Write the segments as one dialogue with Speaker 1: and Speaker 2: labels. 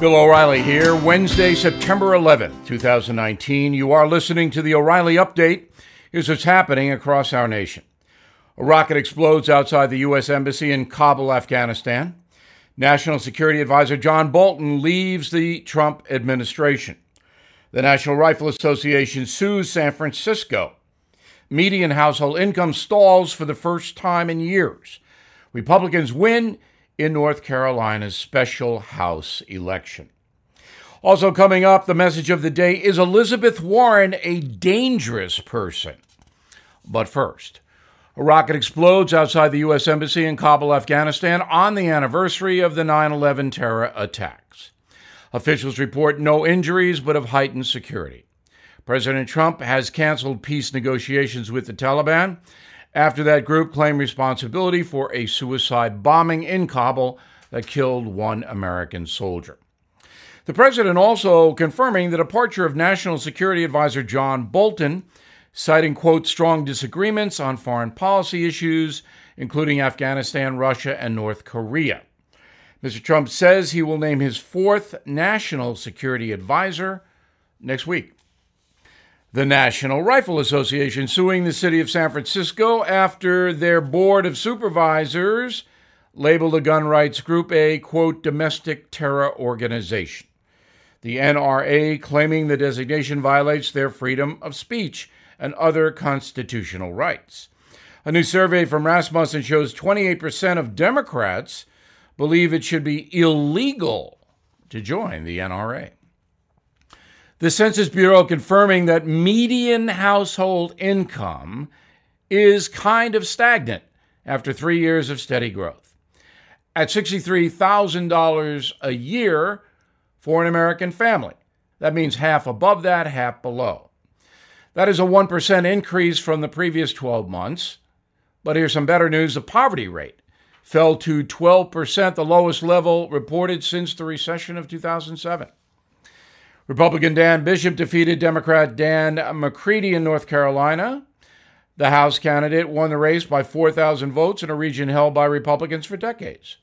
Speaker 1: Bill O'Reilly here, Wednesday, September 11th, 2019. You are listening to the O'Reilly Update. Here's what's happening across our nation. A rocket explodes outside the U.S. Embassy in Kabul, Afghanistan. National Security Advisor John Bolton leaves the Trump administration. The National Rifle Association sues San Francisco. Median household income stalls for the first time in years. Republicans win in North Carolina's special House election. Also, coming up, the message of the day is Elizabeth Warren a dangerous person? But first, a rocket explodes outside the U.S. Embassy in Kabul, Afghanistan, on the anniversary of the 9 11 terror attacks. Officials report no injuries, but of heightened security. President Trump has canceled peace negotiations with the Taliban after that group claimed responsibility for a suicide bombing in Kabul that killed one American soldier. The president also confirming the departure of National Security Advisor John Bolton, citing, quote, strong disagreements on foreign policy issues, including Afghanistan, Russia, and North Korea. Mr. Trump says he will name his fourth national security advisor next week. The National Rifle Association suing the city of San Francisco after their board of supervisors labeled the gun rights group a, quote, domestic terror organization. The NRA claiming the designation violates their freedom of speech and other constitutional rights. A new survey from Rasmussen shows 28% of Democrats believe it should be illegal to join the NRA. The Census Bureau confirming that median household income is kind of stagnant after three years of steady growth. At $63,000 a year for an American family. That means half above that, half below. That is a 1% increase from the previous 12 months. But here's some better news the poverty rate fell to 12%, the lowest level reported since the recession of 2007. Republican Dan Bishop defeated Democrat Dan McCready in North Carolina. The House candidate won the race by 4,000 votes in a region held by Republicans for decades.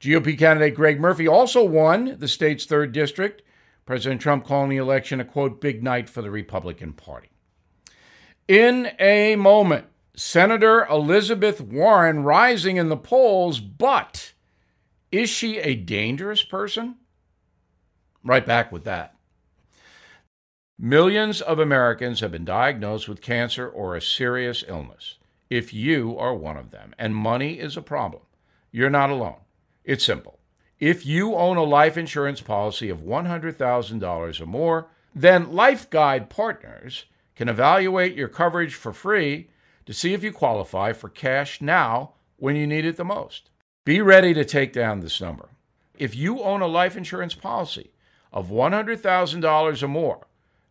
Speaker 1: GOP candidate Greg Murphy also won the state's third district. President Trump calling the election a quote, big night for the Republican Party. In a moment, Senator Elizabeth Warren rising in the polls, but is she a dangerous person? Right back with that. Millions of Americans have been diagnosed with cancer or a serious illness. If you are one of them and money is a problem, you're not alone. It's simple. If you own a life insurance policy of $100,000 or more, then LifeGuide Partners can evaluate your coverage for free to see if you qualify for cash now when you need it the most. Be ready to take down this number. If you own a life insurance policy of $100,000 or more,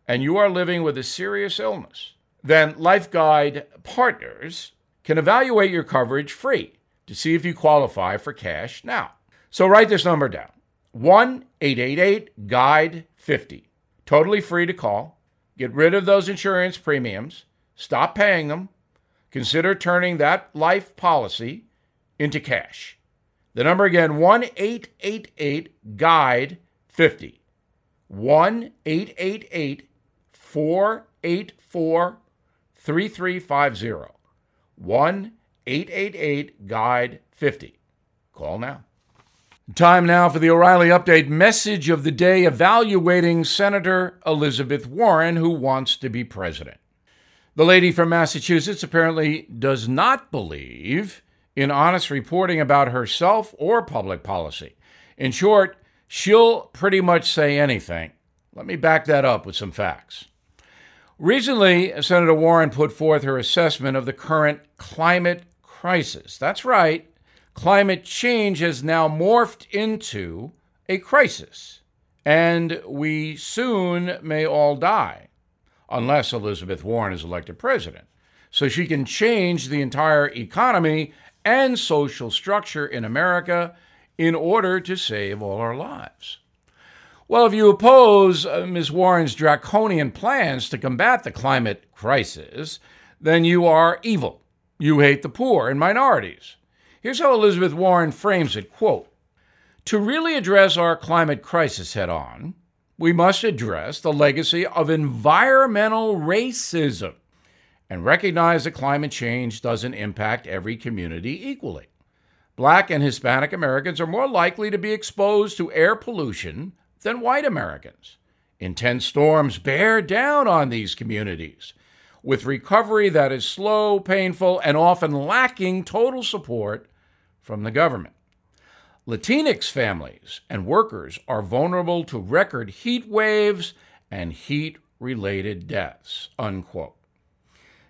Speaker 1: and you are living with a serious illness, then LifeGuide Partners can evaluate your coverage free to see if you qualify for cash now. So write this number down 1 888 Guide 50. Totally free to call. Get rid of those insurance premiums, stop paying them, consider turning that life policy into cash. The number again 1 888 Guide 50. 1 888 484 3350. 1 888 Guide 50. Call now. Time now for the O'Reilly Update message of the day evaluating Senator Elizabeth Warren, who wants to be president. The lady from Massachusetts apparently does not believe in honest reporting about herself or public policy. In short, she'll pretty much say anything. Let me back that up with some facts. Recently, Senator Warren put forth her assessment of the current climate crisis. That's right, climate change has now morphed into a crisis, and we soon may all die, unless Elizabeth Warren is elected president. So she can change the entire economy and social structure in America in order to save all our lives. Well, if you oppose uh, Ms. Warren's draconian plans to combat the climate crisis, then you are evil. You hate the poor and minorities. Here's how Elizabeth Warren frames it quote, To really address our climate crisis head on, we must address the legacy of environmental racism and recognize that climate change doesn't impact every community equally. Black and Hispanic Americans are more likely to be exposed to air pollution than white Americans. Intense storms bear down on these communities, with recovery that is slow, painful, and often lacking total support from the government. Latinx families and workers are vulnerable to record heat waves and heat related deaths. Unquote.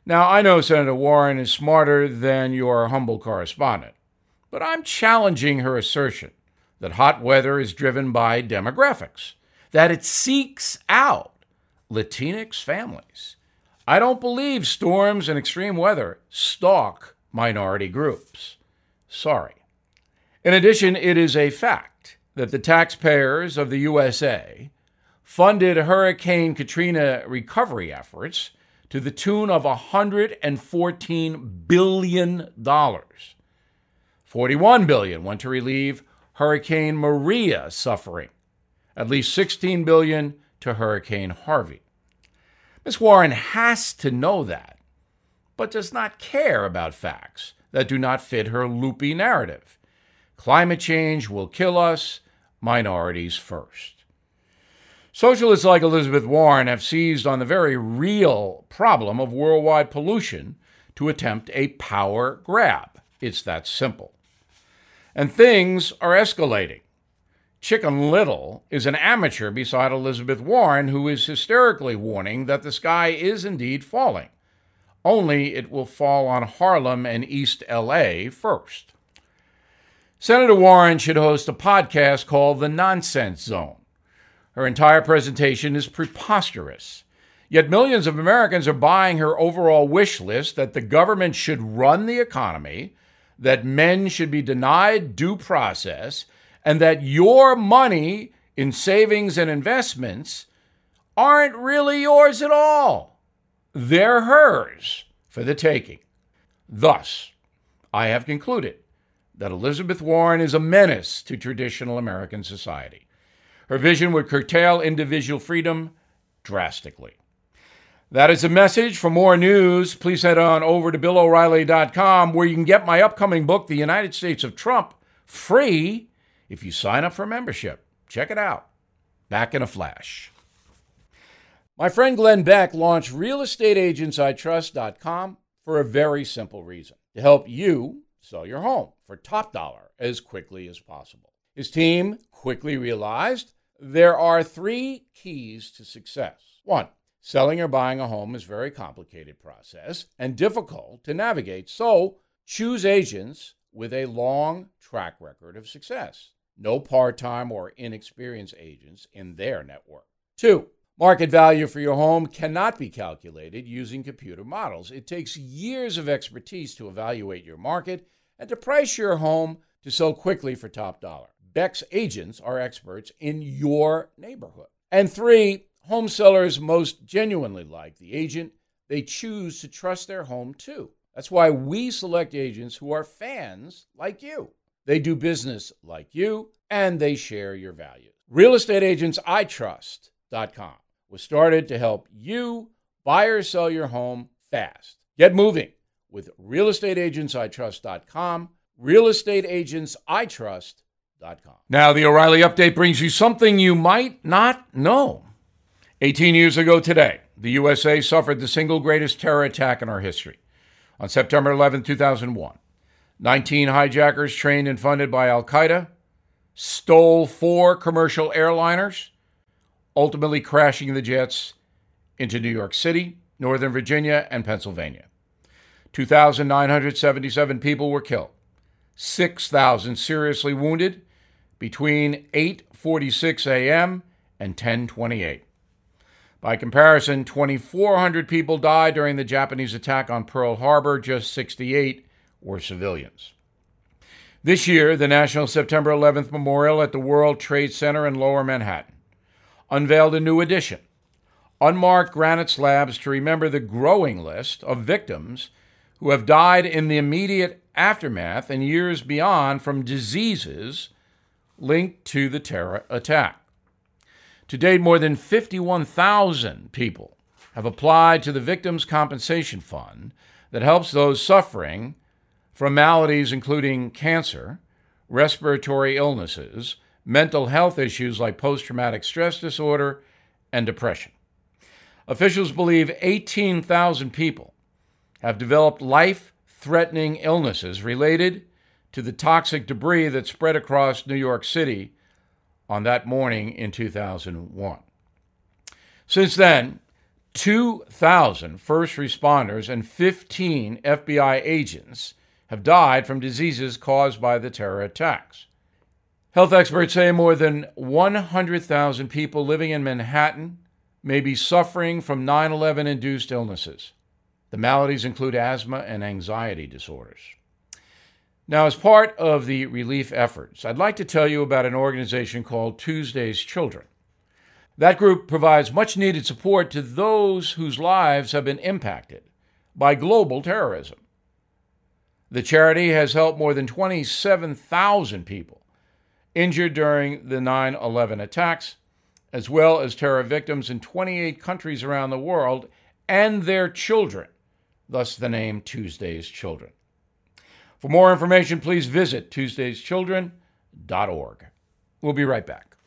Speaker 1: Now, I know Senator Warren is smarter than your humble correspondent, but I'm challenging her assertion that hot weather is driven by demographics, that it seeks out Latinx families. I don't believe storms and extreme weather stalk minority groups. Sorry. In addition, it is a fact that the taxpayers of the USA funded Hurricane Katrina recovery efforts to the tune of $114 billion. 41 billion went to relieve Hurricane Maria suffering. At least 16 billion to Hurricane Harvey. Ms. Warren has to know that, but does not care about facts that do not fit her loopy narrative. Climate change will kill us, minorities first. Socialists like Elizabeth Warren have seized on the very real problem of worldwide pollution to attempt a power grab. It's that simple. And things are escalating. Chicken Little is an amateur beside Elizabeth Warren, who is hysterically warning that the sky is indeed falling. Only it will fall on Harlem and East LA first. Senator Warren should host a podcast called The Nonsense Zone. Her entire presentation is preposterous. Yet millions of Americans are buying her overall wish list that the government should run the economy, that men should be denied due process, and that your money in savings and investments aren't really yours at all. They're hers for the taking. Thus, I have concluded that Elizabeth Warren is a menace to traditional American society. Her vision would curtail individual freedom drastically. That is a message. For more news, please head on over to BillO'Reilly.com where you can get my upcoming book, The United States of Trump, free if you sign up for membership. Check it out. Back in a flash. My friend Glenn Beck launched RealEstateAgentsITrust.com for a very simple reason to help you sell your home for top dollar as quickly as possible. His team quickly realized there are three keys to success. One, selling or buying a home is a very complicated process and difficult to navigate, so choose agents with a long track record of success. No part time or inexperienced agents in their network. Two, Market value for your home cannot be calculated using computer models. It takes years of expertise to evaluate your market and to price your home to sell quickly for top dollar. Beck's agents are experts in your neighborhood. And three, home sellers most genuinely like the agent they choose to trust their home to. That's why we select agents who are fans like you. They do business like you and they share your values. RealestateAgentsITrust.com was started to help you buy or sell your home fast. Get moving with realestateagentsitrust.com, realestateagentsitrust.com. Now, the O'Reilly update brings you something you might not know. 18 years ago today, the USA suffered the single greatest terror attack in our history. On September 11, 2001, 19 hijackers trained and funded by Al Qaeda stole four commercial airliners ultimately crashing the jets into New York City, Northern Virginia, and Pennsylvania. 2,977 people were killed, 6,000 seriously wounded between 8:46 a.m. and 10:28. By comparison, 2,400 people died during the Japanese attack on Pearl Harbor, just 68 were civilians. This year, the National September 11th Memorial at the World Trade Center in Lower Manhattan unveiled a new addition unmarked granite slabs to remember the growing list of victims who have died in the immediate aftermath and years beyond from diseases linked to the terror attack. To date, more than 51,000 people have applied to the Victims' Compensation Fund that helps those suffering from maladies including cancer, respiratory illnesses, mental health issues like post traumatic stress disorder, and depression. Officials believe 18,000 people have developed life threatening illnesses related to the toxic debris that spread across New York City on that morning in 2001. Since then, 2,000 first responders and 15 FBI agents have died from diseases caused by the terror attacks. Health experts say more than 100,000 people living in Manhattan may be suffering from 9 11 induced illnesses. The maladies include asthma and anxiety disorders. Now, as part of the relief efforts, I'd like to tell you about an organization called Tuesday's Children. That group provides much needed support to those whose lives have been impacted by global terrorism. The charity has helped more than 27,000 people injured during the 9 11 attacks, as well as terror victims in 28 countries around the world and their children, thus the name Tuesday's Children. For more information, please visit tuesdayschildren.org. We'll be right back.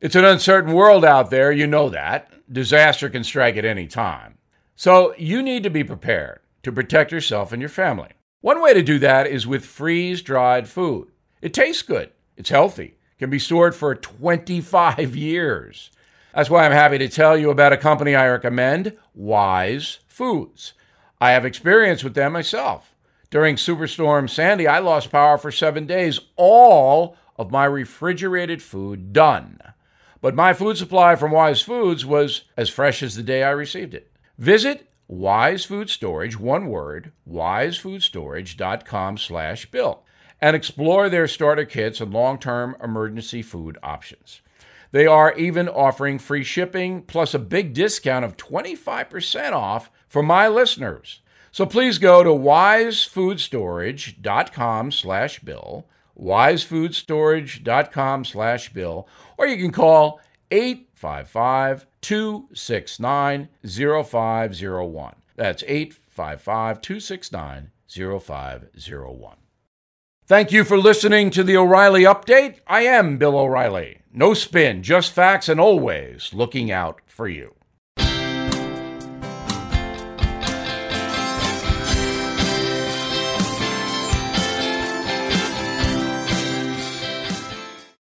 Speaker 1: It's an uncertain world out there, you know that. Disaster can strike at any time. So you need to be prepared to protect yourself and your family. One way to do that is with freeze dried food. It tastes good, it's healthy, can be stored for 25 years. That's why I'm happy to tell you about a company I recommend, Wise Foods. I have experience with them myself. During Superstorm Sandy, I lost power for seven days. All of my refrigerated food done. But my food supply from Wise Foods was as fresh as the day I received it. Visit Wise Food Storage, one word, wisefoodstorage.com slash bill, and explore their starter kits and long-term emergency food options. They are even offering free shipping plus a big discount of 25% off for my listeners. So please go to wisefoodstorage.com slash bill, wisefoodstorage.com slash bill, or you can call 855 269 0501. That's 855 269 0501. Thank you for listening to the O'Reilly Update. I am Bill O'Reilly. No spin, just facts, and always looking out for you.